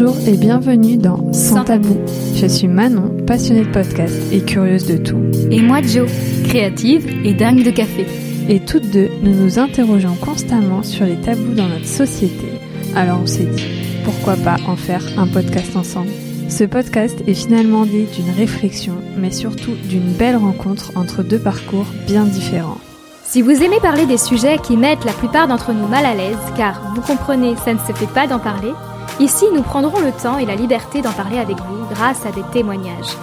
Bonjour et bienvenue dans Sans tabou. Je suis Manon, passionnée de podcast et curieuse de tout. Et moi Jo, créative et dingue de café. Et toutes deux, nous nous interrogeons constamment sur les tabous dans notre société. Alors on s'est dit, pourquoi pas en faire un podcast ensemble? Ce podcast est finalement né d'une réflexion, mais surtout d'une belle rencontre entre deux parcours bien différents. Si vous aimez parler des sujets qui mettent la plupart d'entre nous mal à l'aise, car vous comprenez, ça ne se fait pas d'en parler, Ici, nous prendrons le temps et la liberté d'en parler avec vous grâce à des témoignages.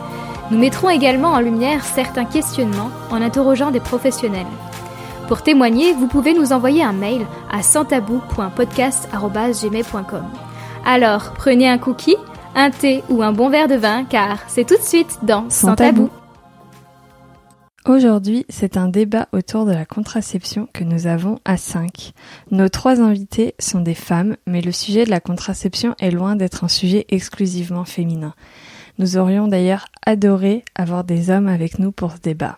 Nous mettrons également en lumière certains questionnements en interrogeant des professionnels. Pour témoigner, vous pouvez nous envoyer un mail à santabou.podcast.gmail.com. Alors, prenez un cookie, un thé ou un bon verre de vin car c'est tout de suite dans Sans, tabou. Aujourd'hui, c'est un débat autour de la contraception que nous avons à 5. Nos trois invités sont des femmes, mais le sujet de la contraception est loin d'être un sujet exclusivement féminin. Nous aurions d'ailleurs adoré avoir des hommes avec nous pour ce débat.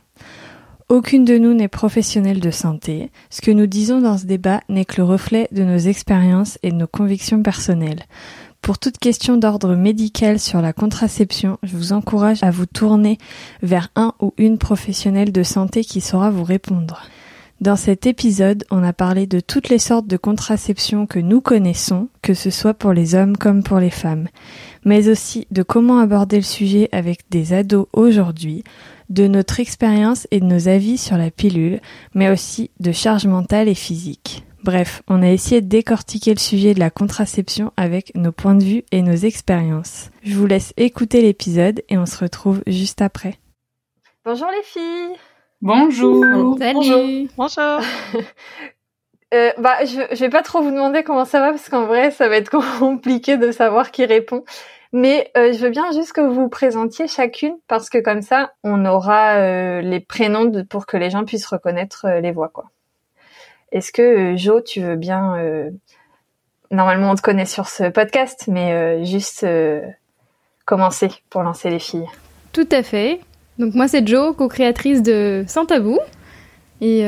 Aucune de nous n'est professionnelle de santé. Ce que nous disons dans ce débat n'est que le reflet de nos expériences et de nos convictions personnelles. Pour toute question d'ordre médical sur la contraception, je vous encourage à vous tourner vers un ou une professionnelle de santé qui saura vous répondre. Dans cet épisode, on a parlé de toutes les sortes de contraception que nous connaissons, que ce soit pour les hommes comme pour les femmes, mais aussi de comment aborder le sujet avec des ados aujourd'hui, de notre expérience et de nos avis sur la pilule, mais aussi de charge mentale et physique. Bref, on a essayé de décortiquer le sujet de la contraception avec nos points de vue et nos expériences. Je vous laisse écouter l'épisode et on se retrouve juste après. Bonjour les filles. Bonjour. Salut. Bonjour. euh, bah, je, je vais pas trop vous demander comment ça va parce qu'en vrai, ça va être compliqué de savoir qui répond. Mais euh, je veux bien juste que vous vous présentiez chacune parce que comme ça, on aura euh, les prénoms de, pour que les gens puissent reconnaître euh, les voix, quoi. Est-ce que euh, Jo, tu veux bien euh, Normalement, on te connaît sur ce podcast, mais euh, juste commencer pour lancer les filles? Tout à fait. Donc moi, c'est Jo, co-créatrice de Sans Tabou. Et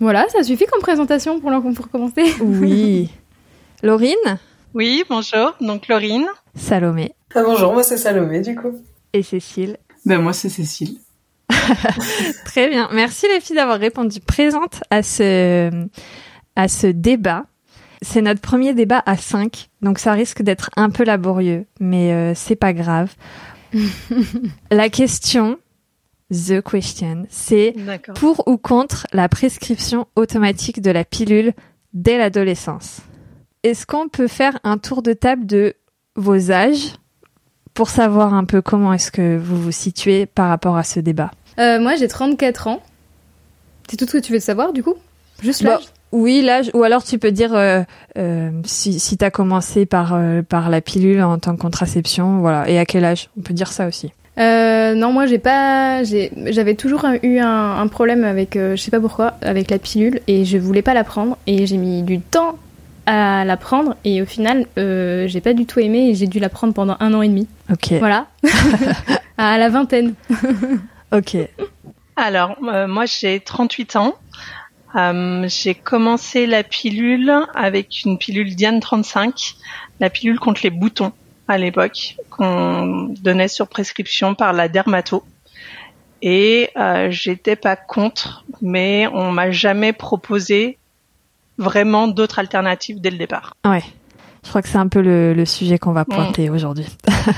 voilà, ça suffit comme présentation pour, pour commencer. Oui. Laurine? Oui, bonjour. Donc Laurine? Salomé. Ah, bonjour, moi c'est Salomé du coup. Et Cécile? Ben moi c'est Cécile. Très bien. Merci les filles d'avoir répondu présente à ce, à ce débat. C'est notre premier débat à 5, donc ça risque d'être un peu laborieux, mais euh, c'est pas grave. la question, the question, c'est pour ou contre la prescription automatique de la pilule dès l'adolescence? Est-ce qu'on peut faire un tour de table de vos âges pour savoir un peu comment est-ce que vous vous situez par rapport à ce débat euh, Moi, j'ai 34 ans. C'est tout ce que tu veux savoir, du coup? Juste l'âge? Bah, Oui, l'âge. Ou alors tu peux dire euh, euh, si, si tu as commencé par, par la pilule en tant que contraception, voilà. Et à quel âge? On peut dire ça aussi. Non, moi j'ai pas, j'avais toujours eu un, un problème avec, je sais pas pourquoi, avec la pilule et je voulais pas la prendre et j'ai mis du temps à la prendre et au final euh, j'ai pas du tout aimé et j'ai dû la prendre pendant un an et demi. Ok. Voilà. à la vingtaine. ok. Alors euh, moi j'ai 38 ans. Euh, j'ai commencé la pilule avec une pilule Diane 35, la pilule contre les boutons à l'époque qu'on donnait sur prescription par la dermato. Et euh, j'étais pas contre, mais on m'a jamais proposé vraiment d'autres alternatives dès le départ. Ouais. Je crois que c'est un peu le, le sujet qu'on va pointer mmh. aujourd'hui.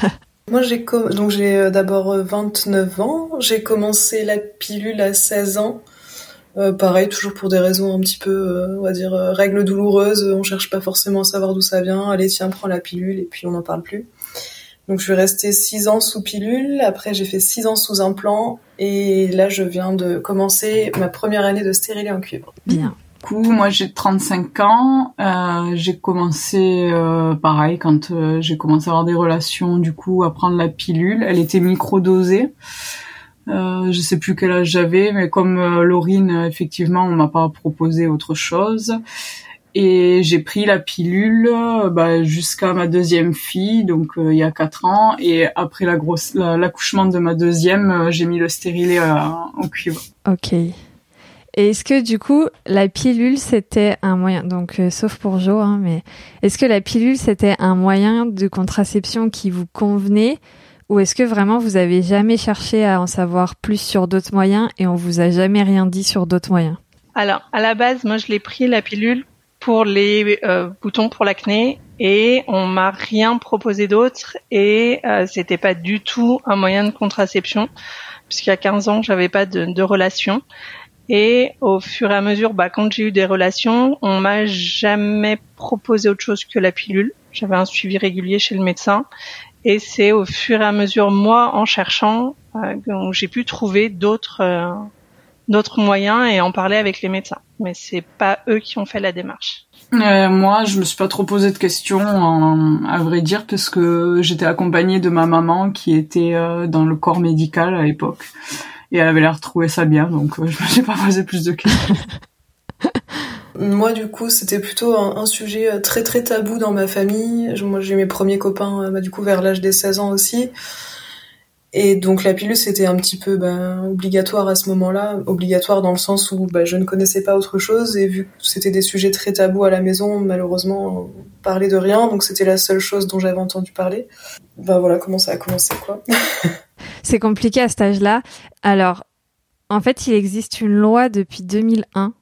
Moi, j'ai com donc j'ai d'abord 29 ans. J'ai commencé la pilule à 16 ans. Euh, pareil, toujours pour des raisons un petit peu, euh, on va dire, euh, règles douloureuses. On cherche pas forcément à savoir d'où ça vient. Allez, tiens, prends la pilule et puis on n'en parle plus. Donc je suis restée 6 ans sous pilule. Après, j'ai fait 6 ans sous implant. Et là, je viens de commencer ma première année de stérilet en cuivre. Bien coup, moi j'ai 35 ans. Euh, j'ai commencé euh, pareil quand euh, j'ai commencé à avoir des relations, du coup, à prendre la pilule. Elle était microdosée. Euh, je sais plus quel âge j'avais, mais comme euh, Laurine, effectivement, on m'a pas proposé autre chose. Et j'ai pris la pilule bah, jusqu'à ma deuxième fille, donc il y a quatre ans. Et après la grosse, l'accouchement de ma deuxième, j'ai mis le stérilet en cuivre. Ok. Et est-ce que du coup, la pilule, c'était un moyen, donc euh, sauf pour Jo, hein, mais est-ce que la pilule, c'était un moyen de contraception qui vous convenait ou est-ce que vraiment vous avez jamais cherché à en savoir plus sur d'autres moyens et on vous a jamais rien dit sur d'autres moyens? Alors, à la base, moi, je l'ai pris la pilule pour les euh, boutons pour l'acné et on m'a rien proposé d'autre et euh, c'était pas du tout un moyen de contraception puisqu'il y a 15 ans, j'avais pas de, de relation. Et au fur et à mesure, bah, quand j'ai eu des relations, on m'a jamais proposé autre chose que la pilule. J'avais un suivi régulier chez le médecin. Et c'est au fur et à mesure, moi, en cherchant, euh, j'ai pu trouver d'autres euh, d'autres moyens et en parler avec les médecins. Mais c'est pas eux qui ont fait la démarche. Euh, moi, je me suis pas trop posé de questions, à vrai dire, parce que j'étais accompagnée de ma maman qui était dans le corps médical à l'époque et elle avait l'air de trouver ça bien, donc euh, je me suis pas posé plus de questions. Moi, du coup, c'était plutôt un, un, sujet euh, très très tabou dans ma famille. Moi, j'ai mes premiers copains, euh, bah, du coup, vers l'âge des 16 ans aussi. Et donc la pilule, c'était un petit peu ben, obligatoire à ce moment-là, obligatoire dans le sens où ben, je ne connaissais pas autre chose et vu que c'était des sujets très tabous à la maison, malheureusement, on parlait de rien, donc c'était la seule chose dont j'avais entendu parler. Ben voilà comment ça a commencé, quoi. C'est compliqué à cet âge-là. Alors, en fait, il existe une loi depuis 2001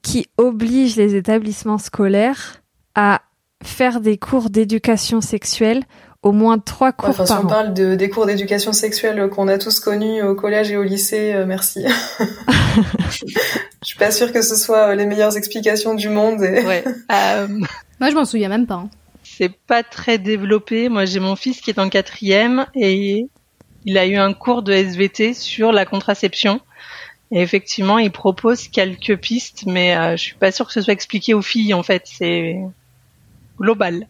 qui oblige les établissements scolaires à faire des cours d'éducation sexuelle au moins trois cours enfin, par si on an. parle de, des cours d'éducation sexuelle qu'on a tous connus au collège et au lycée, euh, merci. je suis pas sûre que ce soit les meilleures explications du monde. Et... Ouais. Euh... Moi, je m'en souviens même pas. Hein. C'est pas très développé. Moi, j'ai mon fils qui est en quatrième et il a eu un cours de SVT sur la contraception. Et effectivement, il propose quelques pistes, mais euh, je suis pas sûre que ce soit expliqué aux filles. En fait, c'est global.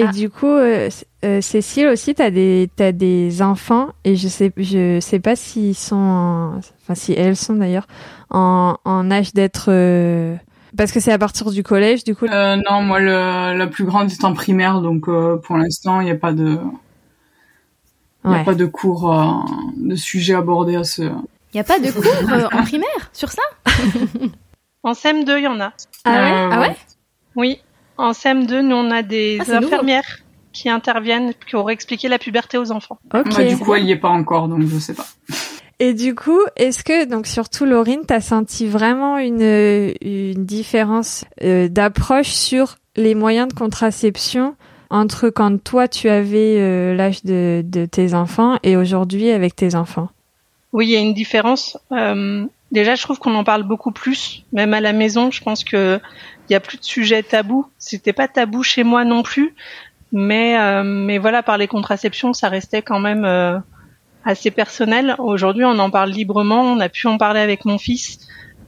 Et Ah. du coup, euh, euh, Cécile aussi, t'as des t'as des enfants et je sais je sais pas s'ils sont en- enfin si elles sont d'ailleurs en, en âge d'être euh, parce que c'est à partir du collège du coup. Euh, non, moi, le, la plus grande est en primaire, donc euh, pour l'instant, il n'y a pas de, il y a pas de cours, euh, de sujet abordé à ce. Y a pas de cours euh, en primaire sur ça? En CM2, il y en a. Ah ouais? Euh, Ah ouais? Oui. En CM2, nous, on a des Ah, nouveau. infirmières qui interviennent, qui auraient expliqué la puberté aux enfants. Bah, du coup, elle y est pas encore, donc je sais pas. Et du coup, est-ce que donc surtout Laurine, t'as senti vraiment une une différence euh, d'approche sur les moyens de contraception entre quand toi tu avais euh, l'âge de, de tes enfants et aujourd'hui avec tes enfants? Oui, il y a une différence. Euh, déjà, je trouve qu'on en parle beaucoup plus, même à la maison. Je pense que il y a plus de sujets tabous. C'était pas tabou chez moi non plus, mais euh, mais voilà, par les contraceptions, ça restait quand même euh, assez personnel. Aujourd'hui, on en parle librement. On a pu en parler avec mon fils,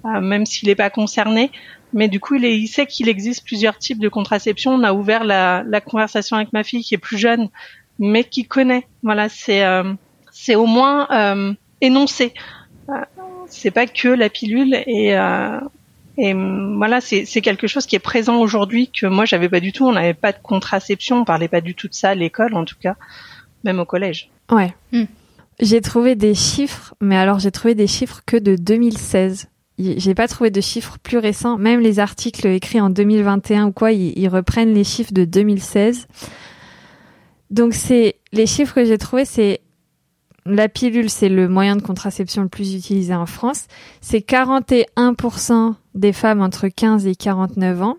euh, même s'il n'est pas concerné. Mais du coup, il, est, il sait qu'il existe plusieurs types de contraception. On a ouvert la, la conversation avec ma fille qui est plus jeune, mais qui connaît. Voilà, c'est c'est au moins énoncé. C'est pas que la pilule et et voilà, c'est c'est quelque chose qui est présent aujourd'hui que moi j'avais pas du tout. On n'avait pas de contraception, on parlait pas du tout de ça à l'école en tout cas, même au collège. Ouais. Hmm. J'ai trouvé des chiffres, mais alors j'ai trouvé des chiffres que de 2016. Y- J'ai pas trouvé de chiffres plus récents. Même les articles écrits en 2021 ou quoi, ils, ils reprennent les chiffres de 2016. Donc c'est les chiffres que j'ai trouvés, c'est la pilule, c'est le moyen de contraception le plus utilisé en France. C'est 41% des femmes entre 15 et 49 ans,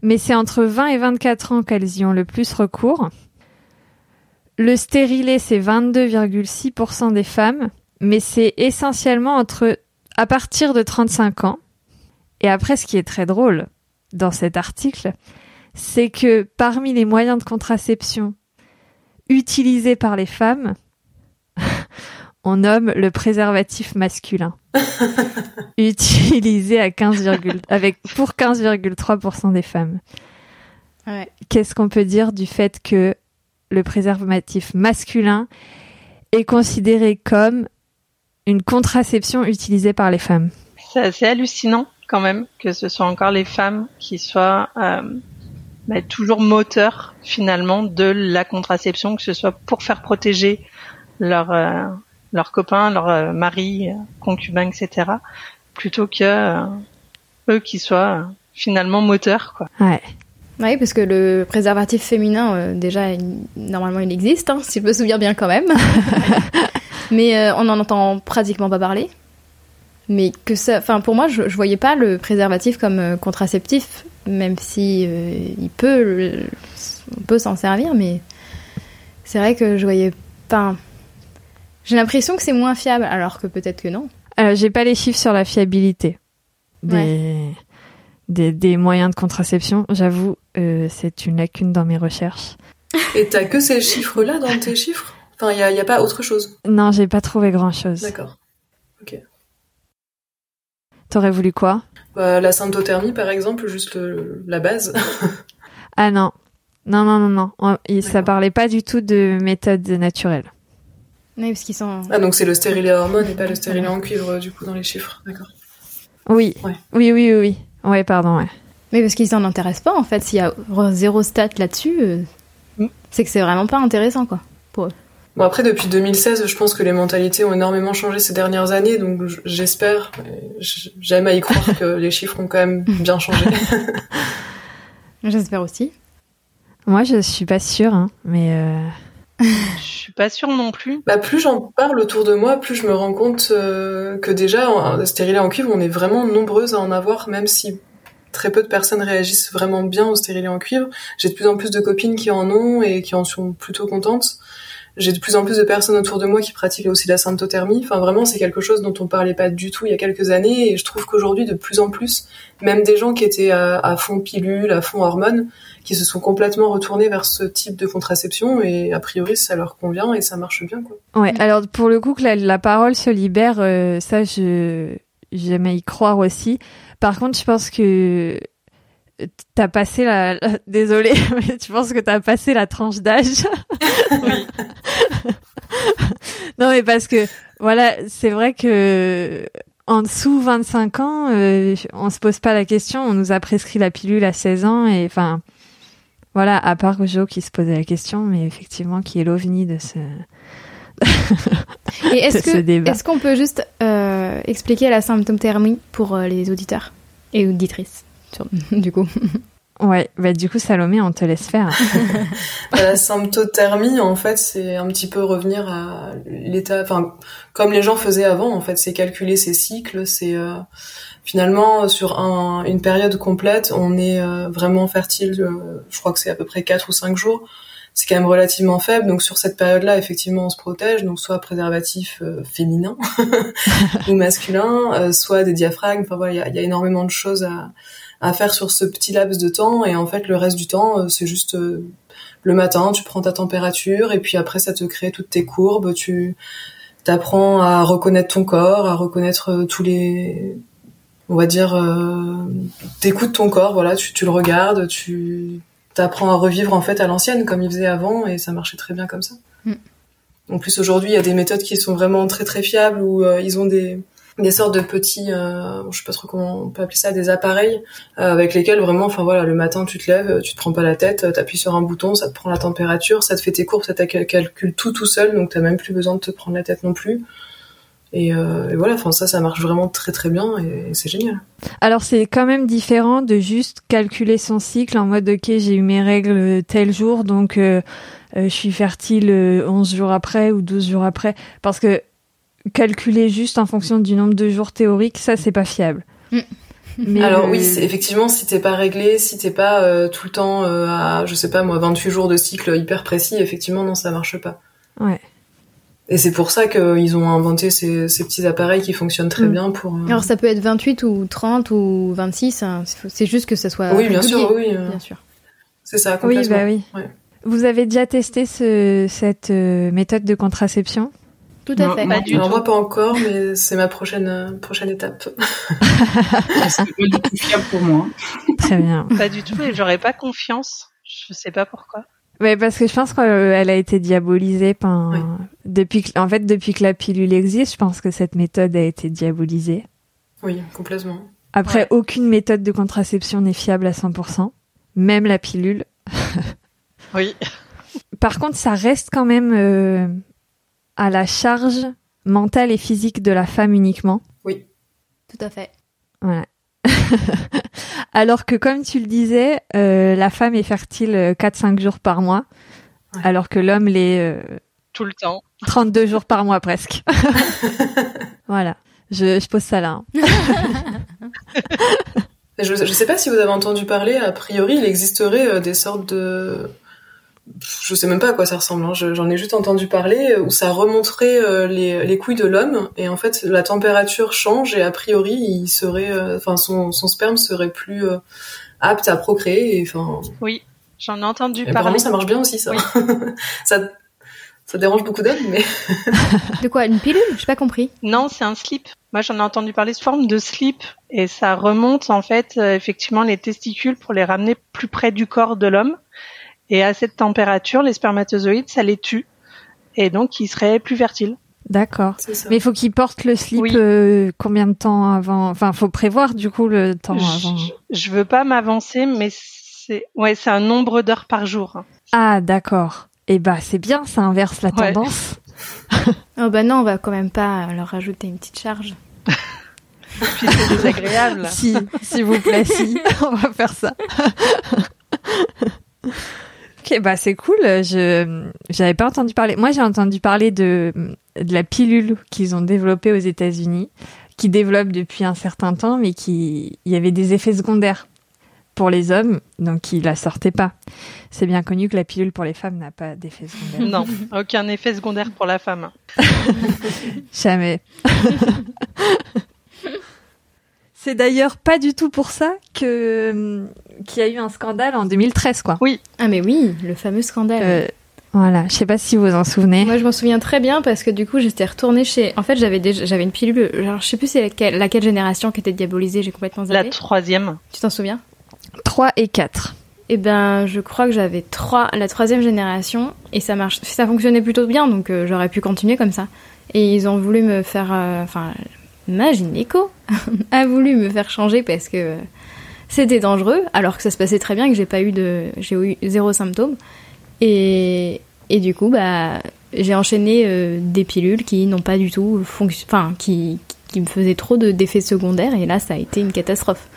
mais c'est entre 20 et 24 ans qu'elles y ont le plus recours. Le stérilet, c'est 22,6% des femmes, mais c'est essentiellement entre à partir de 35 ans. Et après, ce qui est très drôle dans cet article, c'est que parmi les moyens de contraception utilisés par les femmes, on nomme le préservatif masculin, utilisé à 15, avec pour 15,3% des femmes. Ouais. Qu'est-ce qu'on peut dire du fait que le préservatif masculin est considéré comme une contraception utilisée par les femmes? C'est assez hallucinant quand même que ce soit encore les femmes qui soient euh, bah, toujours moteurs finalement de la contraception, que ce soit pour faire protéger leur euh, leurs copains, leur euh, mari, euh, concubin, etc. plutôt que euh, eux qui soient finalement moteurs, quoi. Ouais. Oui, parce que le préservatif féminin, euh, déjà, il- normalement, il existe, hein, si je me souviens bien quand même. Mais euh, on n'en entend pratiquement pas parler. Mais que ça, enfin, pour moi, je, je voyais pas le préservatif comme euh, contraceptif, même si euh, il peut, le- on peut s'en servir, mais c'est vrai que je voyais pas. J'ai l'impression que c'est moins fiable, alors que peut-être que non. Alors, j'ai pas les chiffres sur la fiabilité des, des, des moyens de contraception. J'avoue, euh, c'est une lacune dans mes recherches. Et t'as que ces chiffres-là dans tes chiffres? Enfin, il y a, y a pas autre chose? Non, j'ai pas trouvé grand chose. D'accord. T'aurais voulu quoi? Bah, la symptothermie, par exemple, juste le- la base. Ah non. Non, non, non, non. On- il- Ça parlait pas du tout de méthode naturelle. Oui, parce qu'ils sont. Ah, donc c'est le stérilet à hormones et pas le stérilet en cuivre, du coup, dans les chiffres. D'accord. Oui. Ouais. Oui, oui, oui, oui. Ouais, pardon, ouais. Mais parce qu'ils s'en intéressent pas, en fait. S'il y a zéro stat là-dessus, euh, Mm. c'est que c'est vraiment pas intéressant, quoi. Bon, après, depuis 2016, je pense que les mentalités ont énormément changé ces dernières années, donc j'espère, j'aime à y croire que les chiffres ont quand même bien changé. J'espère aussi. Moi, je suis pas sûre, hein, mais euh, Je suis pas sûre non plus. Bah, plus j'en parle autour de moi, plus je me rends compte euh, que déjà, en- stérilet en cuivre, on est vraiment nombreuses à en avoir, même si très peu de personnes réagissent vraiment bien au stérilet en cuivre. J'ai de plus en plus de copines qui en ont et qui en sont plutôt contentes. J'ai de plus en plus de personnes autour de moi qui pratiquent aussi la symptothermie. Enfin, vraiment, c'est quelque chose dont on parlait pas du tout il y a quelques années. Et je trouve qu'aujourd'hui, de plus en plus, même des gens qui étaient à, fond pilule, à fond hormones, qui se sont complètement retournés vers ce type de contraception. Et a priori, ça leur convient et ça marche bien, quoi. ouais. Alors pour le coup, que la, la parole se libère, euh, ça, je j'aime à y croire aussi. Par contre, je pense que t'as passé la, la- désolée, mais tu penses que t'as passé la tranche d'âge. Oui. non, mais parce que voilà, c'est vrai que en dessous 25 ans, euh, on se pose pas la question. On nous a prescrit la pilule à 16 ans et enfin. Voilà, à part Joe qui se posait la question, mais effectivement qui est l'ovni de ce, Et est-ce que qu'on peut juste euh, expliquer la symptôme-thermie pour euh, les auditeurs et auditrices, sur- du coup? Ouais, bah du coup Salomé, on te laisse faire. La symptothermie, en fait, c'est un petit peu revenir à l'état, enfin, comme les gens faisaient avant, en fait, c'est calculer ses cycles, c'est euh, finalement sur un, une période complète, on est euh, vraiment fertile, euh, je crois que c'est à peu près 4 ou 5 jours, c'est quand même relativement faible, donc sur cette période-là, effectivement, on se protège, donc soit préservatif euh, féminin ou masculin, euh, soit des diaphragmes, enfin voilà, il y a, il y a énormément de choses à, à faire sur ce petit laps de temps, et en fait, le reste du temps, euh, c'est juste... euh, le matin, tu prends ta température et puis après ça te crée toutes tes courbes, tu t'apprends à reconnaître ton corps, à reconnaître euh, tous les on va dire euh, t'écoutes ton corps, voilà, tu, tu le regardes, tu t'apprends à revivre en fait à l'ancienne comme il faisait avant et ça marchait très bien comme ça. Mm. En plus aujourd'hui, il y a des méthodes qui sont vraiment très très fiables où euh, ils ont des des sortes de petits, euh, je sais pas trop comment on peut appeler ça, des appareils euh, avec lesquels vraiment, enfin voilà, le matin tu te lèves, tu te prends pas la tête, t'appuies sur un bouton, ça te prend la température, ça te fait tes courbes, ça te cal- calcule tout tout seul, donc t'as même plus besoin de te prendre la tête non plus. Et, euh, et voilà, enfin ça, ça marche vraiment très très bien et, c'est génial. Alors c'est quand même différent de juste calculer son cycle en mode ok j'ai eu mes règles tel jour donc euh, euh, je suis fertile euh, 11 jours après ou 12 jours après parce que calculer juste en fonction du nombre de jours théoriques ça c'est pas fiable. Mm. Mais Alors oui, effectivement, si t'es pas réglé, si t'es pas euh, tout le temps euh, à, je sais pas moi, 28 jours de cycle hyper précis, effectivement non, ça marche pas. Ouais. Et c'est pour ça qu'ils ont inventé ces, ces petits appareils qui fonctionnent très Mm. bien pour. euh, Alors ça peut être 28 ou 30 ou 26, hein, c'est- juste que ça soit oui, bien sûr, oui, euh, bien sûr. c'est ça Oui complètement. bah oui. Ouais. Vous avez déjà testé ce, cette euh, méthode de contraception? Tout à Non, fait. non. Pas du Alors tout. moi pas encore, mais c'est ma prochaine euh, prochaine étape. C'est pas du tout fiable pour moi. Très bien. Pas du tout, et j'aurais pas confiance. Je sais pas pourquoi. Ouais, parce que je pense qu'elle a été diabolisée. Oui. depuis que, en fait, depuis que la pilule existe, je pense que cette méthode a été diabolisée. Oui, complètement. Après, Ouais. aucune méthode de contraception n'est fiable à 100%, même la pilule. Oui. Par contre, ça reste quand même euh, à la charge mentale et physique de la femme uniquement. Oui. Tout à fait. Voilà. alors que comme tu le disais, euh, la femme est fertile 4-5 jours par mois, Ouais. alors que l'homme l'est euh, Tout le temps. 32 jours par mois presque. voilà. Je, je pose ça là. hein. Je, je sais pas si vous avez entendu parler, a priori, il existerait euh, des sortes de... Je sais même pas à quoi ça ressemble, hein. Je- j'en ai juste entendu parler, euh, où ça remonterait euh, les, les couilles de l'homme, et en fait la température change, et a priori, il serait, euh, enfin son, son sperme serait plus euh, apte à procréer, et enfin... Oui, j'en ai entendu et parler. Apparemment ça marche bien aussi, ça. ça. Ça dérange beaucoup d'hommes, mais... De quoi Une pilule? J'ai pas compris. Non, c'est un slip. Moi, j'en ai entendu parler sous forme de slip et ça remonte en fait euh, effectivement les testicules pour les ramener plus près du corps de l'homme. Et à cette température, les spermatozoïdes, ça les tue et donc ils seraient plus fertiles. D'accord. Mais il faut qu'il porte le slip Oui. euh, combien de temps avant? Enfin, faut prévoir du coup le temps avant. Je, je veux pas m'avancer, mais c'est ouais, c'est un nombre d'heures par jour. Ah, d'accord. Et bah, c'est bien, ça inverse la Ouais. tendance. Oh bah non, on va quand même pas leur rajouter une petite charge. Puis c'est désagréable. Si, s'il vous plaît, si, on va faire ça. Ok, bah c'est cool. Je j'avais pas entendu parler. Moi, j'ai entendu parler de de la pilule qu'ils ont développée aux États-Unis, qui développe depuis un certain temps, mais qui il y avait des effets secondaires pour les hommes, donc ils la sortaient pas. C'est bien connu que la pilule pour les femmes n'a pas d'effet secondaire. Non, aucun effet secondaire pour la femme. Jamais. C'est d'ailleurs pas du tout pour ça que hum, qu'il y a eu un scandale en 2013, quoi. Ah mais oui, le fameux scandale. Euh, voilà, je sais pas si vous vous en souvenez. Moi, je m'en souviens très bien parce que du coup, j'étais retournée chez. En fait, j'avais déjà, j'avais une pilule. Alors, je sais plus c'est laquelle, laquelle génération qui était diabolisée. J'ai complètement La zappé. troisième. Tu t'en souviens? 3 et 4. Eh ben, je crois que j'avais trois, la troisième génération et ça marche, ça fonctionnait plutôt bien, donc euh, j'aurais pu continuer comme ça. Et ils ont voulu me faire, euh, enfin, ma gynéco a voulu me faire changer parce que euh, c'était dangereux, alors que ça se passait très bien, que j'ai pas eu de, j'ai eu zéro symptôme. Et et du coup, bah, j'ai enchaîné euh, des pilules qui n'ont pas du tout enfin, qui qui me faisaient trop de d'effets secondaires et là, ça a été une catastrophe.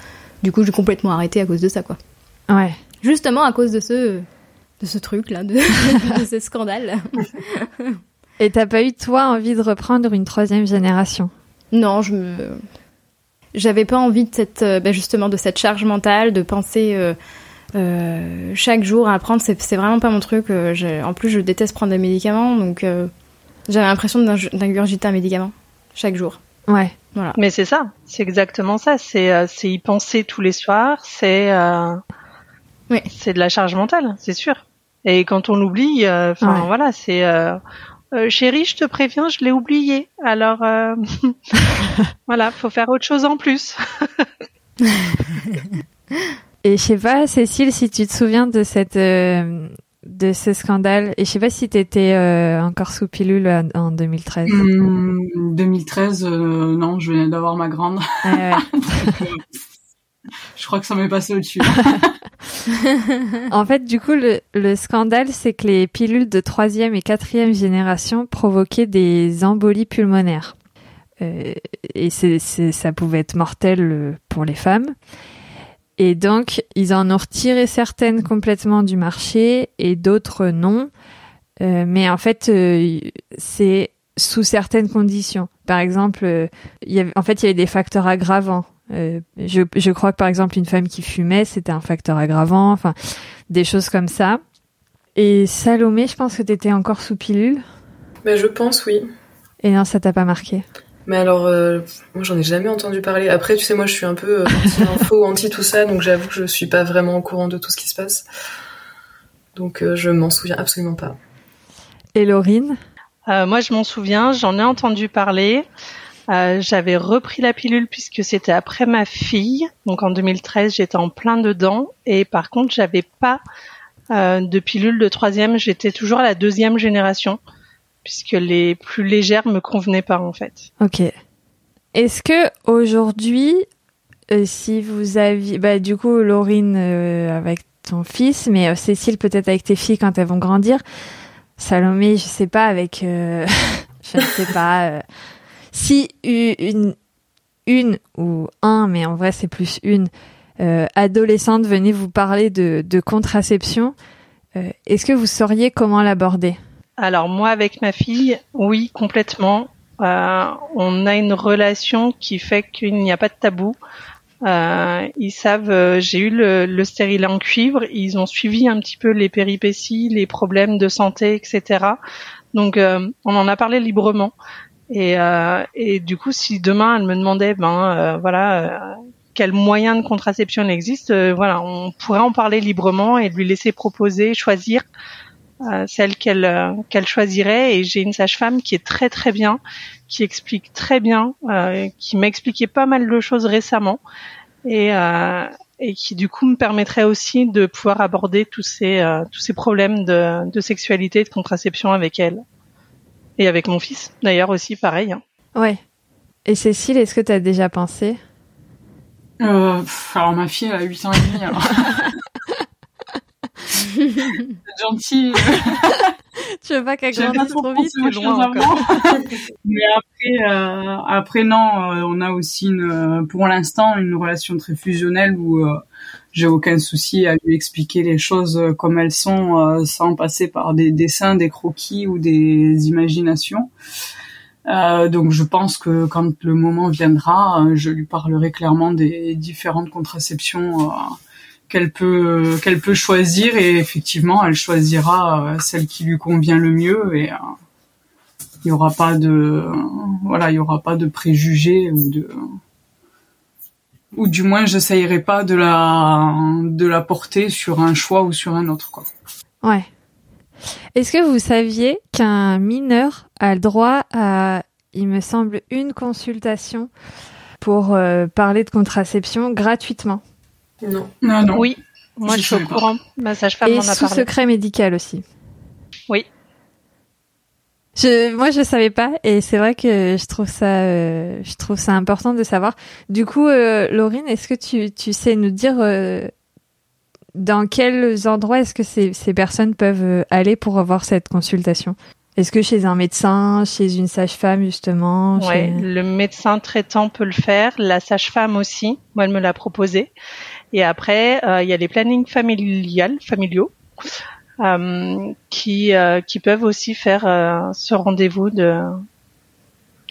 Du coup, j'ai complètement arrêté à cause de ça, quoi. Ouais. Justement à cause de ce de ce truc là, de, de ce scandale. Et t'as pas eu, toi, envie de reprendre une troisième génération? Non, je me j'avais pas envie de cette euh, bah, justement de cette charge mentale, de penser euh, euh, chaque jour à apprendre. C'est vraiment pas mon truc. en plus, je déteste prendre des médicaments, donc euh, j'avais l'impression d'ing- d'ingurgiter un médicament chaque jour. Ouais. Voilà. Mais c'est ça, c'est exactement ça. C'est euh, c'est y penser tous les soirs. C'est euh, Oui. c'est de la charge mentale, c'est sûr. Et quand on l'oublie, euh, enfin Ouais. voilà, c'est euh, chérie, je te préviens, je l'ai oublié. Alors euh, voilà, faut faire autre chose en plus. Et je sais pas, Cécile, si tu te souviens de cette euh, de ce scandale. Et je sais pas si t'étais euh, encore sous pilule en, en 2013. Hum, 2013, euh, non, je venais d'avoir ma grande. Ouais, ouais. Je crois que ça m'est passé au-dessus. En fait, du coup, le, le scandale, c'est que les pilules de troisième et quatrième génération provoquaient des embolies pulmonaires. Euh, et c'est, c'est, ça pouvait être mortel euh, pour les femmes. Et donc, ils en ont retiré certaines complètement du marché et d'autres non. Euh, mais en fait, euh, c'est sous certaines conditions. Par exemple, euh, il y avait, en fait, il y avait des facteurs aggravants. Euh, je, je crois que par exemple une femme qui fumait, c'était un facteur aggravant, enfin des choses comme ça. Et Salomé, je pense que t'étais encore sous pilule. Mais je pense, oui. Et non, ça t'a pas marqué. Mais alors, euh, moi j'en ai jamais entendu parler. Après, tu sais, moi je suis un peu euh, anti-info, anti tout ça, donc j'avoue que je suis pas vraiment au courant de tout ce qui se passe. Donc euh, je m'en souviens absolument pas. Et Laurine? Euh, moi, je m'en souviens, j'en ai entendu parler. Euh, j'avais repris la pilule puisque c'était après ma fille. Donc en 2013, j'étais en plein dedans. Et par contre, j'avais pas euh, de pilule de troisième. J'étais toujours à la deuxième génération puisque les plus légères me convenaient pas en fait. Ok. Est-ce que aujourd'hui, euh, si vous aviez, bah du coup, Laurine avec ton fils, mais Cécile peut-être avec tes filles quand elles vont grandir, Salomé, je sais pas avec, je sais pas, si une ou un, mais en vrai c'est plus une adolescente venait vous parler de, contraception, est-ce que vous sauriez comment l'aborder? Alors moi avec ma fille, oui complètement. on a une relation qui fait qu'il n'y a pas de tabou. Euh, ils savent, euh, j'ai eu le, le en cuivre, ils ont suivi un petit peu les péripéties, les problèmes de santé, etc. Donc euh, on en a parlé librement. Et, euh, et du coup, si demain elle me demandait, ben voilà, quel moyen de contraception existe, voilà, on pourrait en parler librement et lui laisser proposer, choisir celle qu'elle qu'elle choisirait. Et j'ai une sage-femme qui est très très bien qui explique très bien, euh, qui m'a expliqué pas mal de choses récemment et, euh, et qui du coup me permettrait aussi de pouvoir aborder tous ces euh, tous ces problèmes de, de sexualité et de contraception avec elle et avec mon fils d'ailleurs aussi pareil. Hein. Ouais. Et Cécile, est-ce que tu as déjà pensé? Euh, Alors ma fille elle a 8 ans et demi alors. gentil. tu veux pas qu'elle grandisse trop vite? loin Mais après, euh, après non, euh, on a aussi euh, pour l'instant une relation très fusionnelle où j'ai aucun souci à lui expliquer les choses comme elles sont sans passer par des dessins, des croquis ou des imaginations. donc je pense que quand le moment viendra, je lui parlerai clairement des différentes contraceptions qu'elle peut qu'elle peut choisir et effectivement elle choisira euh, celle qui lui convient le mieux et euh, il y aura pas de voilà il y aura pas de préjugés ou de ou du moins j'essayerai pas de la de la porter sur un choix ou sur un autre quoi. Ouais. Est-ce que vous saviez qu'un mineur a le droit à il me semble une consultation pour euh, parler de contraception gratuitement? Non. Non, non. Oui, moi je, suis au courant. Ma sage-femme m'en a parlé. sous secret médical aussi. Je, moi, je savais pas, et c'est vrai que je trouve ça, euh, je trouve ça important de savoir. Du coup, euh, Laurine, est-ce que tu, tu sais nous dire euh, dans quels endroits est-ce que ces, ces personnes peuvent euh, aller pour avoir cette consultation? Est-ce que chez un médecin, chez une sage-femme justement Ouais, le médecin traitant peut le faire, la sage-femme aussi. Moi, elle me l'a proposé. Et après, euh, il y a les plannings familiales, familiaux, qui euh, qui peuvent aussi faire ce rendez-vous de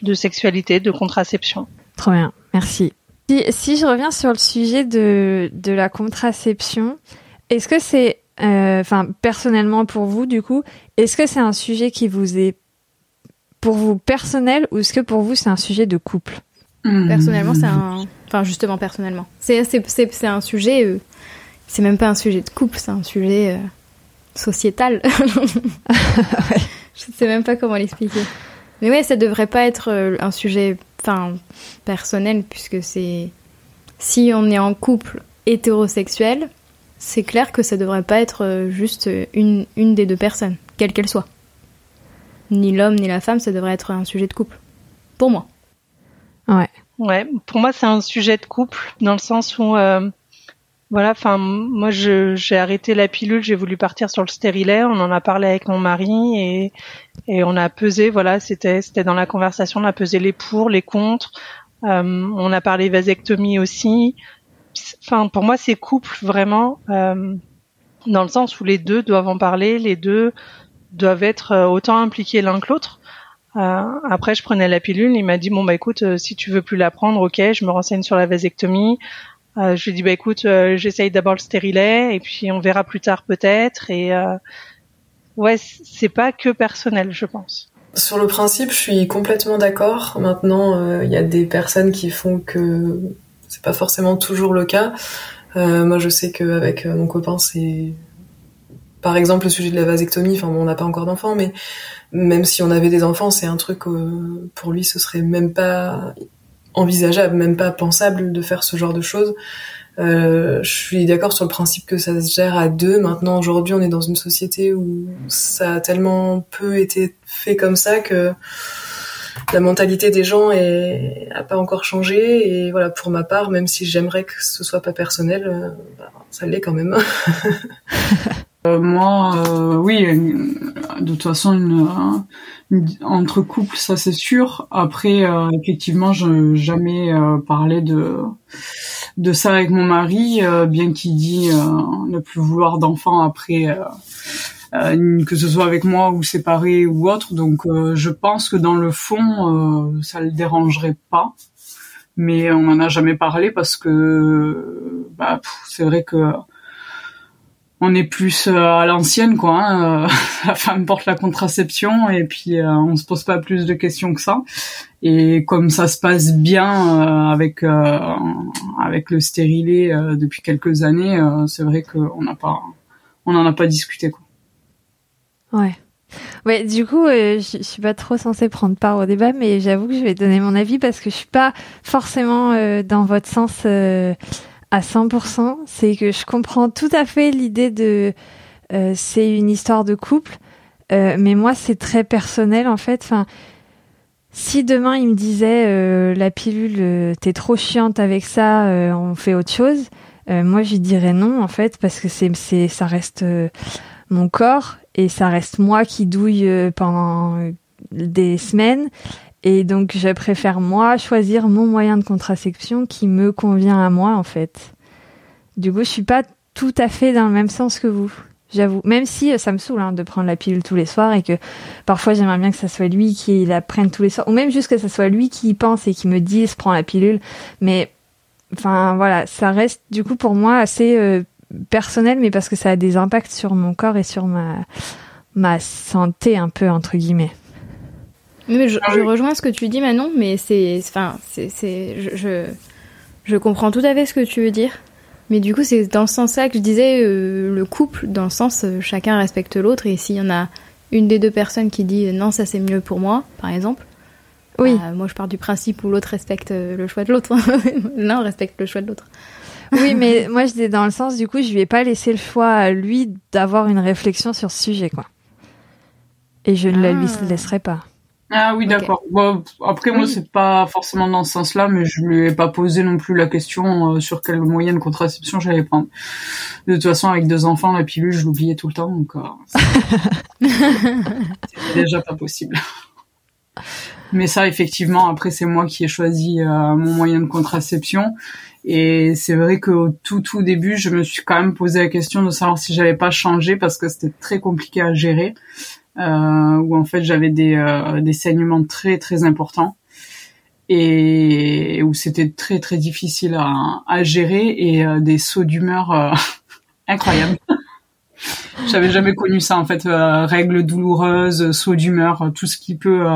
de sexualité, de contraception. Trop bien, merci. Si, si je reviens sur le sujet de de la contraception, est-ce que c'est, enfin personnellement pour vous du coup, est-ce que c'est un sujet qui vous est pour vous personnel ou est-ce que pour vous c'est un sujet de couple? Personnellement, c'est un Enfin, justement, personnellement. C'est, c'est, c'est, c'est un sujet. Euh, c'est même pas un sujet de couple, c'est un sujet euh, sociétal. Je sais même pas comment l'expliquer. Mais ouais, ça devrait pas être euh, un sujet, enfin, personnel, puisque c'est. Si on est en couple hétérosexuel, c'est clair que ça devrait pas être juste une, une des deux personnes, quelle qu'elle soit. Ni l'homme ni la femme, ça devrait être un sujet de couple. Pour moi. Ouais. Ouais, pour moi c'est un sujet de couple dans le sens où euh, voilà, enfin moi j'ai arrêté la pilule, j'ai voulu partir sur le stérilet, on en a parlé avec mon mari et et on a pesé, voilà, c'était c'était dans la conversation, on a pesé les pour, les contre, euh, on a parlé vasectomie aussi. Enfin pour moi c'est couple vraiment euh, dans le sens où les deux doivent en parler, les deux doivent être euh, autant impliqués l'un que l'autre. Euh, après, je prenais la pilule. Il m'a dit bon bah écoute, euh, si tu veux plus la prendre, ok, je me renseigne sur la vasectomie. Euh, je lui dit bah écoute, euh, j'essaye d'abord le stérilet et puis on verra plus tard peut-être. Et ouais, c'est pas que personnel, je pense. Sur le principe, je suis complètement d'accord. Maintenant, il y a des personnes qui font que c'est pas forcément toujours le cas. moi, je sais qu'avec mon copain, c'est par exemple le sujet de la vasectomie. Enfin, bon, on n'a pas encore d'enfants, mais même si on avait des enfants, c'est un truc euh, pour lui, ce serait même pas envisageable, même pas pensable de faire ce genre de choses. Euh, je suis d'accord sur le principe que ça se gère à deux. Maintenant, aujourd'hui, on est dans une société où ça a tellement peu été fait comme ça que la mentalité des gens est, a pas encore changé. Et voilà, pour ma part, même si j'aimerais que ce soit pas personnel, euh, bah, ça l'est quand même. moi, oui, de toute façon, une, entre couples, ça c'est sûr. Après, effectivement, je jamais parlé de de ça avec mon mari, bien qu'il dit ne plus vouloir d'enfants après euh, que ce soit avec moi ou séparé ou autre. Donc euh, je pense que dans le fond, euh, ça le dérangerait pas. Mais on n'en a jamais parlé parce que bah, c'est vrai que on est plus à l'ancienne quoi. Hein. la femme porte la contraception et puis on se pose pas plus de questions que ça. Et comme ça se passe bien avec avec le stérilet depuis quelques années, c'est vrai qu'on n'a pas on n'en a pas discuté quoi. Ouais. Ouais, du coup, euh, je, suis pas trop censée prendre part au débat, mais j'avoue que je vais donner mon avis parce que je suis pas forcément euh, dans votre sens euh, à 100%. C'est que je comprends tout à fait l'idée de c'est une histoire de couple, mais moi c'est très personnel en fait. Enfin, si demain il me disait la pilule t'es trop chiante avec ça, on fait autre chose, moi je dirais non en fait parce que c'est c'est ça reste mon corps et ça reste moi qui douille euh, pendant des semaines. Et donc, je préfère moi choisir mon moyen de contraception qui me convient à moi, en fait. Du coup, je suis pas tout à fait dans le même sens que vous, j'avoue. Même si euh, ça me saoule hein, de prendre la pilule tous les soirs et que parfois j'aimerais bien que ça soit lui qui la prenne tous les soirs, ou même juste que ça soit lui qui pense et qui me dise prends la pilule. Mais enfin voilà, ça reste du coup pour moi assez euh, personnel, mais parce que ça a des impacts sur mon corps et sur ma santé, un peu, entre guillemets. Mais je, je rejoins ce que tu dis, Manon, mais c'est. Enfin, c'est. Je, je, comprends tout à fait ce que tu veux dire. Mais du coup, c'est dans ce sens-là que je disais euh, le couple, dans le sens euh, chacun respecte l'autre, et s'il y en a une des deux personnes qui dit non, ça c'est mieux pour moi, par exemple. Oui. Bah, moi, je pars du principe où l'autre respecte euh, le choix de l'autre. L'un respecte le choix de l'autre. Oui, mais moi, je dis dans le sens, du coup, je lui ai pas laissé le choix à lui d'avoir une réflexion sur ce sujet, quoi. Et je ne la lui ah. laisserai pas. Ah oui, d'accord. Bon, après, moi, c'est pas forcément dans ce sens-là, mais je lui ai pas posé non plus la question euh, sur quelle moyenne de contraception j'allais prendre. De toute façon, avec deux enfants, la pilule, je l'oubliais tout le temps, donc euh, c'est déjà pas possible. Mais ça, effectivement, après, c'est moi qui ai choisi euh, mon moyen de contraception. Et c'est vrai qu'au tout tout début, je me suis quand même posé la question de savoir si j'allais pas changer parce que c'était très compliqué à gérer, où en fait j'avais des, euh, des saignements très très importants et où c'était très très difficile à, à gérer et euh, des sauts d'humeur euh, incroyables. J'avais jamais connu ça en fait, règles douloureuses, sauts d'humeur, tout ce qui peut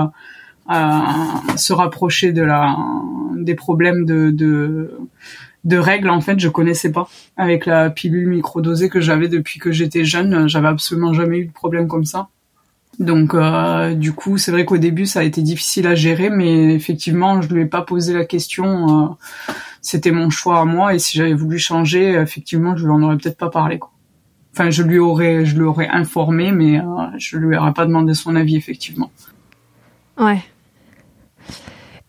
se rapprocher de la des problèmes de, de de règles en fait je connaissais pas avec la pilule microdosée que j'avais depuis que j'étais jeune j'avais absolument jamais eu de problème comme ça donc euh, du coup c'est vrai qu'au début ça a été difficile à gérer mais effectivement je lui ai pas posé la question euh, c'était mon choix à moi et si j'avais voulu changer effectivement je lui en aurais peut-être pas parlé enfin je lui aurais je informé mais euh, je lui aurais pas demandé son avis effectivement. Ouais.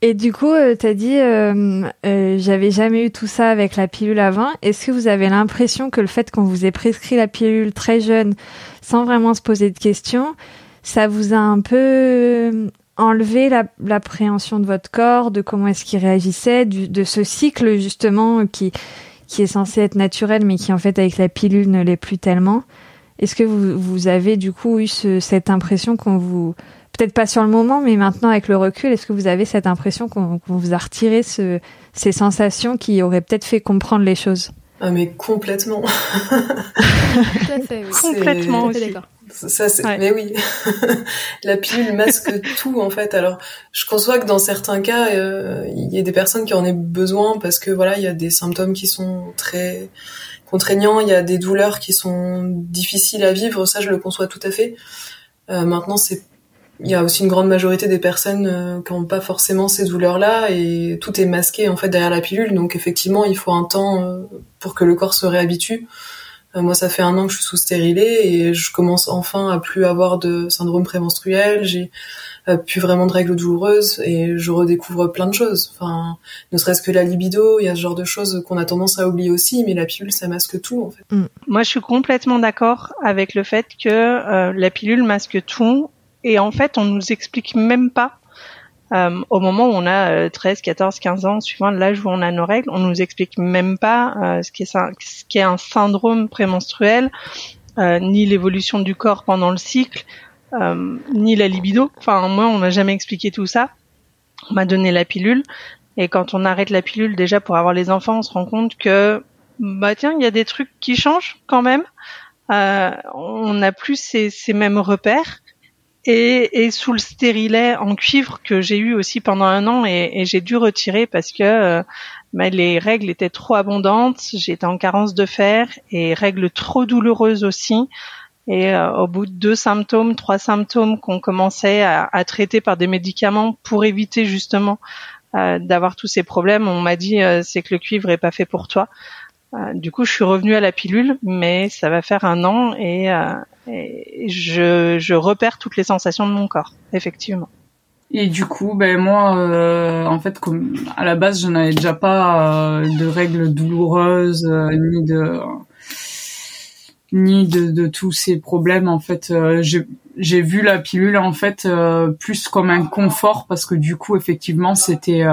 Et du coup, euh, tu as dit, j'avais jamais eu tout ça avec la pilule avant. Est-ce que vous avez l'impression que le fait qu'on vous ait prescrit la pilule très jeune, sans vraiment se poser de questions, ça vous a un peu enlevé l'appréhension de votre corps, de comment est-ce qu'il réagissait, de ce cycle justement qui qui est censé être naturel, mais qui en fait avec la pilule ne l'est plus tellement. Est-ce que vous, vous avez du coup eu cette impression qu'on vous peut-être pas sur le moment, mais maintenant avec le recul, est-ce que vous avez cette impression qu'on vous a retiré ce, ces sensations qui auraient peut-être fait comprendre les choses? Ah mais complètement. Complètement d'accord. Ça, c'est, mais oui, la pilule masque tout en fait. Alors, je conçois que dans certains cas, euh, il y a des personnes qui en aient besoin parce que voilà, il y a des symptômes qui sont très contraignants, il y a des douleurs qui sont difficiles à vivre. Ça, je le conçois tout à fait. Euh, maintenant, c'est il y a aussi une grande majorité des personnes euh, qui n'ont pas forcément ces douleurs-là et tout est masqué en fait derrière la pilule. Donc effectivement, il faut un temps euh, pour que le corps se réhabitue. Moi, ça fait un an que je suis sous stérilée et je commence enfin à plus avoir de syndrome prémenstruel. J'ai plus vraiment de règles douloureuses et je redécouvre plein de choses. Enfin, ne serait-ce que la libido, il y a ce genre de choses qu'on a tendance à oublier aussi, mais la pilule, ça masque tout en fait. Mm. Moi, je suis complètement d'accord avec le fait que euh, la pilule masque tout et en fait, on nous explique même pas. Euh, au moment où on a 13, 14, 15 ans, suivant l'âge où on a nos règles, on nous explique même pas euh, ce, qui est, ce qui est un syndrome prémenstruel, ni l'évolution du corps pendant le cycle, euh, ni la libido. Enfin, moi, on m'a jamais expliqué tout ça. On m'a donné la pilule. Et quand on arrête la pilule, déjà pour avoir les enfants, on se rend compte que, bah tiens, il y a des trucs qui changent quand même. Euh, on n'a plus ces, ces, mêmes repères. Et, sous le stérilet en cuivre que j'ai eu aussi pendant un an et, et j'ai dû retirer parce que euh, bah, les règles étaient trop abondantes, j'étais en carence de fer et règles trop douloureuses aussi. Et euh, au bout de deux symptômes, trois symptômes qu'on commençait à, à, traiter par des médicaments pour éviter justement euh, d'avoir tous ces problèmes, on m'a dit c'est que le cuivre est pas fait pour toi. Euh, du coup, je suis revenue à la pilule, mais ça va faire un an et, et je, repère toutes les sensations de mon corps, effectivement. Et du coup, ben moi, en fait, comme à la base, je n'avais déjà pas de règles douloureuses ni de ni de, tous ces problèmes en fait euh, j'ai vu la pilule en fait euh, plus comme un confort parce que du coup effectivement c'était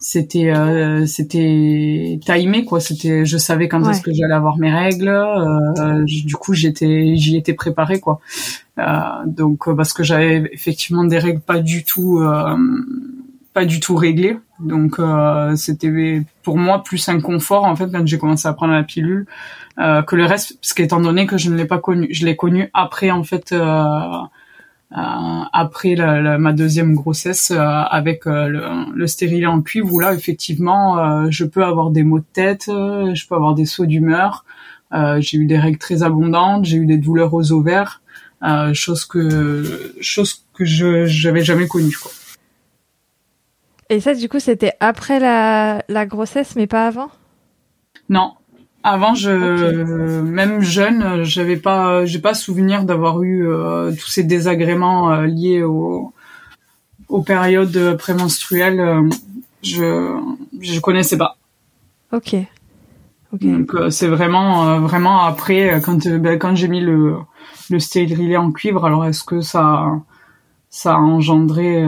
euh, c'était c'était timé quoi. C'était je savais quand est-ce que j'allais avoir mes règles du coup j'étais j'y étais préparée quoi. Donc parce que j'avais effectivement des règles pas du tout pas du tout réglées. Donc c'était pour moi plus un confort en fait quand j'ai commencé à prendre la pilule euh, que le reste, parce qu'étant donné que je ne l'ai pas connu, je l'ai connu après en fait, euh, euh, après la, ma deuxième grossesse avec le, le stérilet en cuivre où là effectivement je peux avoir des maux de tête, je peux avoir des sauts d'humeur, j'ai eu des règles très abondantes, j'ai eu des douleurs aux ovaires, chose que chose que je j'avais jamais connue quoi. Et ça, du coup, c'était après la, la grossesse, mais pas avant? Non, avant, je, même jeune, j'avais pas, j'ai pas souvenir d'avoir eu euh, tous ces désagréments euh, liés aux, aux périodes prémenstruelles. Euh, je, je connaissais pas. Ok. Donc c'est vraiment, vraiment après quand, ben, quand j'ai mis le, le stérilet en cuivre. Alors est-ce que ça, ça a engendré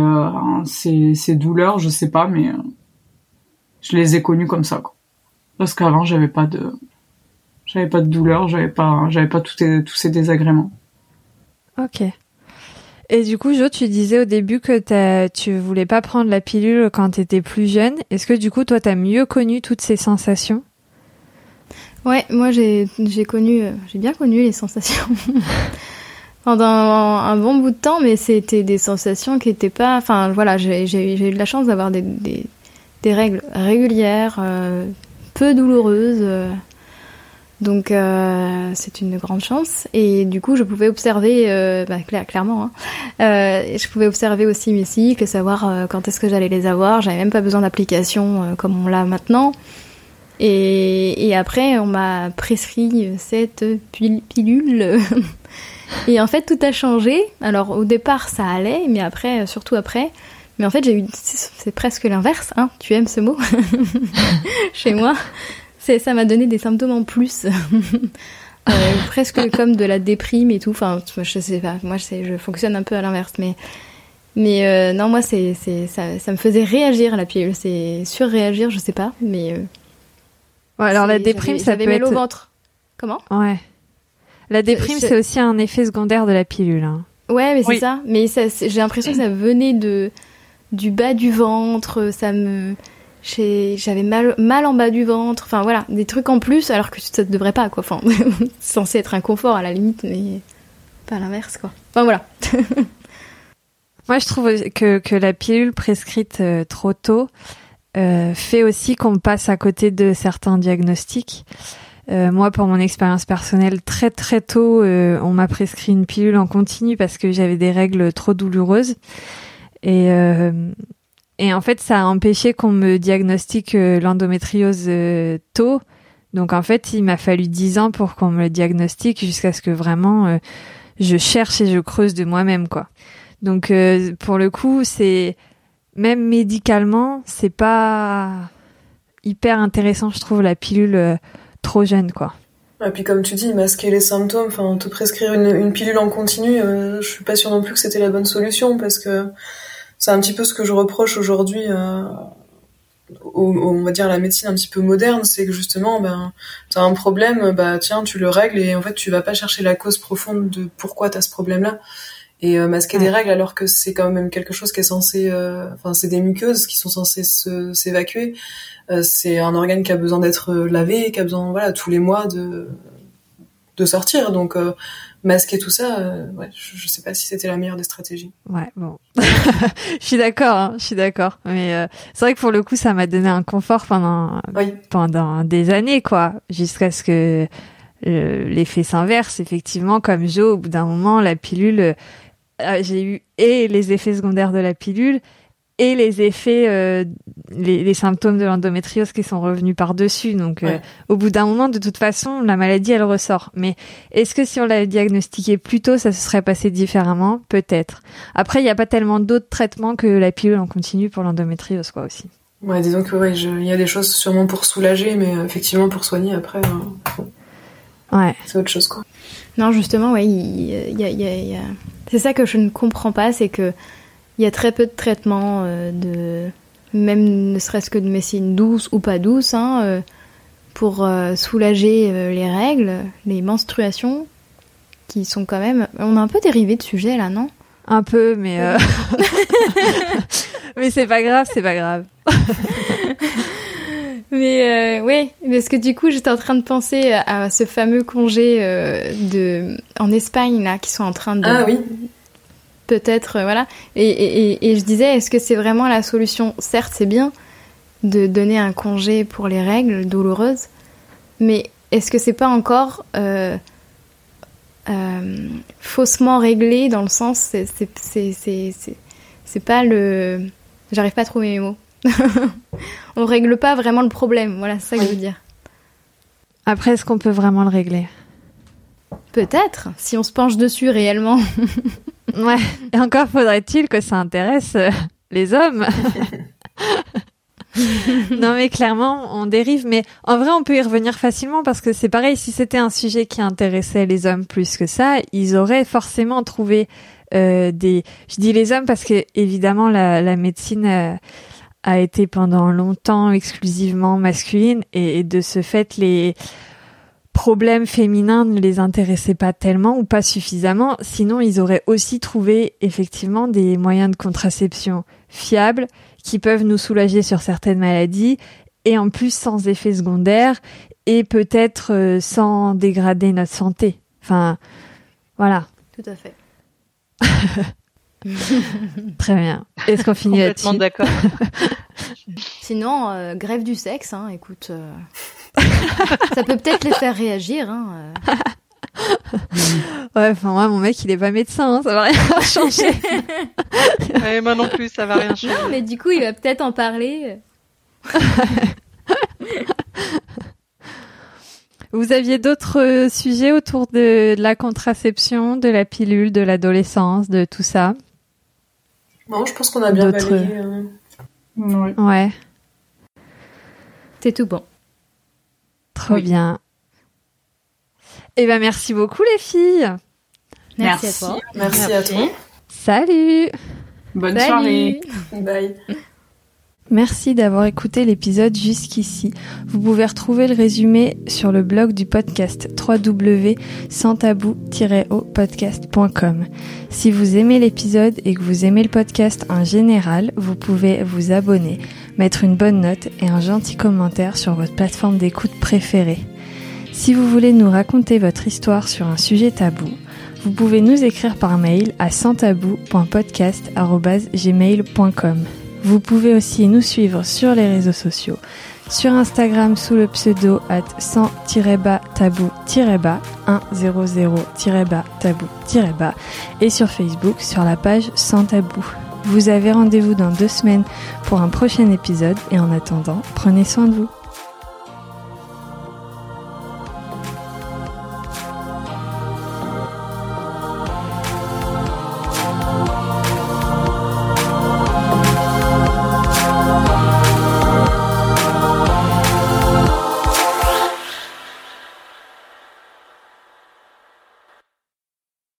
ces, ces douleurs? Je sais pas, mais je les ai connues comme ça. Quoi. Parce qu'avant, j'avais pas de, j'avais pas de douleur, j'avais pas, j'avais pas tous ces désagréments. Ok. Et du coup, Jo, tu disais au début que tu voulais pas prendre la pilule quand tu étais plus jeune. Est-ce que du coup, toi, tu as mieux connu toutes ces sensations? Ouais, moi, j'ai, j'ai connu, j'ai bien connu les sensations. Pendant un bon bout de temps, mais c'était des sensations qui étaient pas, enfin, voilà, j'ai, j'ai, eu de la chance d'avoir des, des, des règles régulières, euh, peu douloureuses. Euh, donc euh, c'est une grande chance et du coup je pouvais observer, euh, bah, clairement, hein, je pouvais observer aussi mes cycles, savoir quand est-ce que j'allais les avoir. J'avais même pas besoin d'application comme on l'a maintenant. Et, après on m'a prescrit cette pilule. et en fait tout a changé. Alors au départ ça allait, mais après, surtout après, mais en fait, j'ai eu, c'est presque l'inverse, hein. Tu aimes ce mot chez moi. C'est, ça m'a donné des symptômes en plus. euh, presque comme de la déprime et tout. Enfin, je sais pas. Moi, je, je fonctionne un peu à l'inverse, mais mais euh, non, moi, c'est, c'est ça, ça me faisait réagir la pilule. C'est surréagir, je sais pas, mais. Euh, ouais, alors la déprime, ça peut être. au ventre. Comment? Ouais. La déprime, c'est aussi un effet secondaire de la pilule. Hein. Ouais, mais c'est ça. Mais ça, j'ai l'impression que ça venait de du bas du ventre. Ça me j'avais mal, mal en bas du ventre, enfin voilà, des trucs en plus, alors que ça ne devrait pas, quoi. Censé être un confort à la limite, mais pas l'inverse, quoi. Enfin voilà. Moi, je trouve que, que la pilule prescrite euh, trop tôt euh, fait aussi qu'on passe à côté de certains diagnostics. Euh, moi, pour mon expérience personnelle, très très tôt, on m'a prescrit une pilule en continu parce que j'avais des règles trop douloureuses. Et, euh, et en fait, ça a empêché qu'on me diagnostique euh, l'endométriose euh, tôt. Donc en fait, il m'a fallu dix ans pour qu'on me le diagnostique jusqu'à ce que vraiment je cherche et je creuse de moi-même, quoi. Donc pour le coup, c'est même médicalement, c'est pas hyper intéressant, je trouve, la pilule euh, trop jeune, quoi. Et puis comme tu dis, masquer les symptômes, enfin te prescrire une, une pilule en continu, je suis pas sûre non plus que c'était la bonne solution parce que c'est un petit peu ce que je reproche aujourd'hui euh, au, on va dire la médecine un petit peu moderne, c'est que justement, ben, t'as un problème, bah tiens, tu le règles et en fait tu vas pas chercher la cause profonde de pourquoi t'as ce problème-là et euh, masquer des règles alors que c'est quand même quelque chose qui est censé, euh, enfin c'est des muqueuses qui sont censées s'évacuer. Euh, c'est un organe qui a besoin d'être lavé, qui a besoin voilà tous les mois de de sortir. Donc masquer tout ça, ouais, je, je, sais pas si c'était la meilleure des stratégies. Ouais, bon, je suis d'accord, hein, je suis d'accord. Mais c'est vrai que pour le coup, ça m'a donné un confort pendant oui. pendant des années, quoi, jusqu'à ce que l'effet s'inverse. Effectivement, comme Joe, au bout d'un moment, la pilule euh, j'ai eu et les effets secondaires de la pilule et les effets, euh, les, les, symptômes de l'endométriose qui sont revenus par-dessus. Donc, euh, au bout d'un moment, de toute façon, la maladie, elle ressort. Mais est-ce que si on l'avait diagnostiqué plus tôt, ça se serait passé différemment? Peut-être. Après, il n'y a pas tellement d'autres traitements que la pilule en continu pour l'endométriose, quoi, aussi. Ouais, disons que ouais, il y a des choses sûrement pour soulager, mais effectivement pour soigner après, ouais. c'est autre chose, quoi. Non, justement, ouais, il y a, y a, y a c'est ça que je ne comprends pas, c'est que il y a très peu de traitements euh, de même ne serait-ce que de médecine douce ou pas douce hein, euh, pour euh, soulager euh, les règles, les menstruations qui sont quand même on a un peu dérivé de sujet là, non? Un peu mais euh... mais c'est pas grave, c'est pas grave. Mais euh, oui, parce que du coup, j'étais en train de penser à ce fameux congé euh, de en Espagne là, qui sont en train de ah oui peut-être euh, voilà. Et, et, et, je disais, est-ce que c'est vraiment la solution? Certes, c'est bien de donner un congé pour les règles douloureuses, mais est-ce que c'est pas encore euh, euh, faussement réglé dans le sens c'est pas le j'arrive pas à trouver mes mots on règle pas vraiment le problème. Voilà, c'est ça que je veux dire. Après, est-ce qu'on peut vraiment le régler? Peut-être, si on se penche dessus réellement. ouais. Et encore faudrait-il que ça intéresse euh, les hommes. non mais clairement on dérive mais en vrai on peut y revenir facilement parce que c'est pareil si c'était un sujet qui intéressait les hommes plus que ça ils auraient forcément trouvé euh, des je dis les hommes parce que évidemment la, la médecine euh, a été pendant longtemps exclusivement masculine et, et, de ce fait les problèmes féminins ne les intéressaient pas tellement ou pas suffisamment. Sinon ils auraient aussi trouvé effectivement des moyens de contraception fiables qui peuvent nous soulager sur certaines maladies et en plus sans effet secondaire et peut-être euh, sans dégrader notre santé. Enfin voilà. Tout à fait. Très bien. Est-ce qu'on finit là-dessus? Complètement d'accord. Sinon, euh, grève du sexe, hein, écoute, euh, ça peut peut-être les faire réagir. Hein, euh. ouais, enfin moi, mon mec, il est pas médecin, hein, ça va rien changer. ouais, moi non plus, ça va rien changer. Non, mais du coup, il va peut-être en parler. Vous aviez d'autres sujets autour de, de la contraception, de la pilule, de l'adolescence, de tout ça? Non, je pense qu'on a bien balayé. Hein. Ouais. ouais. C'est tout bon. Trop oui. bien. Eh ben merci beaucoup les filles. Merci, merci. à toi. Merci, merci, à toi. Salut. Bonne Salut. soirée. Bye. Merci d'avoir écouté l'épisode jusqu'ici. Vous pouvez retrouver le résumé sur le blog du podcast www.santabou-au-podcast.com. Si vous aimez l'épisode et que vous aimez le podcast en général, vous pouvez vous abonner, mettre une bonne note et un gentil commentaire sur votre plateforme d'écoute préférée. Si vous voulez nous raconter votre histoire sur un sujet tabou, vous pouvez nous écrire par mail à santabou.podcast.gmail.com. Vous pouvez aussi nous suivre sur les réseaux sociaux, sur Instagram sous le pseudo at 100-tabou-100-tabou et sur Facebook sur la page Sans Tabou. Vous avez rendez-vous dans deux semaines pour un prochain épisode et en attendant, prenez soin de vous.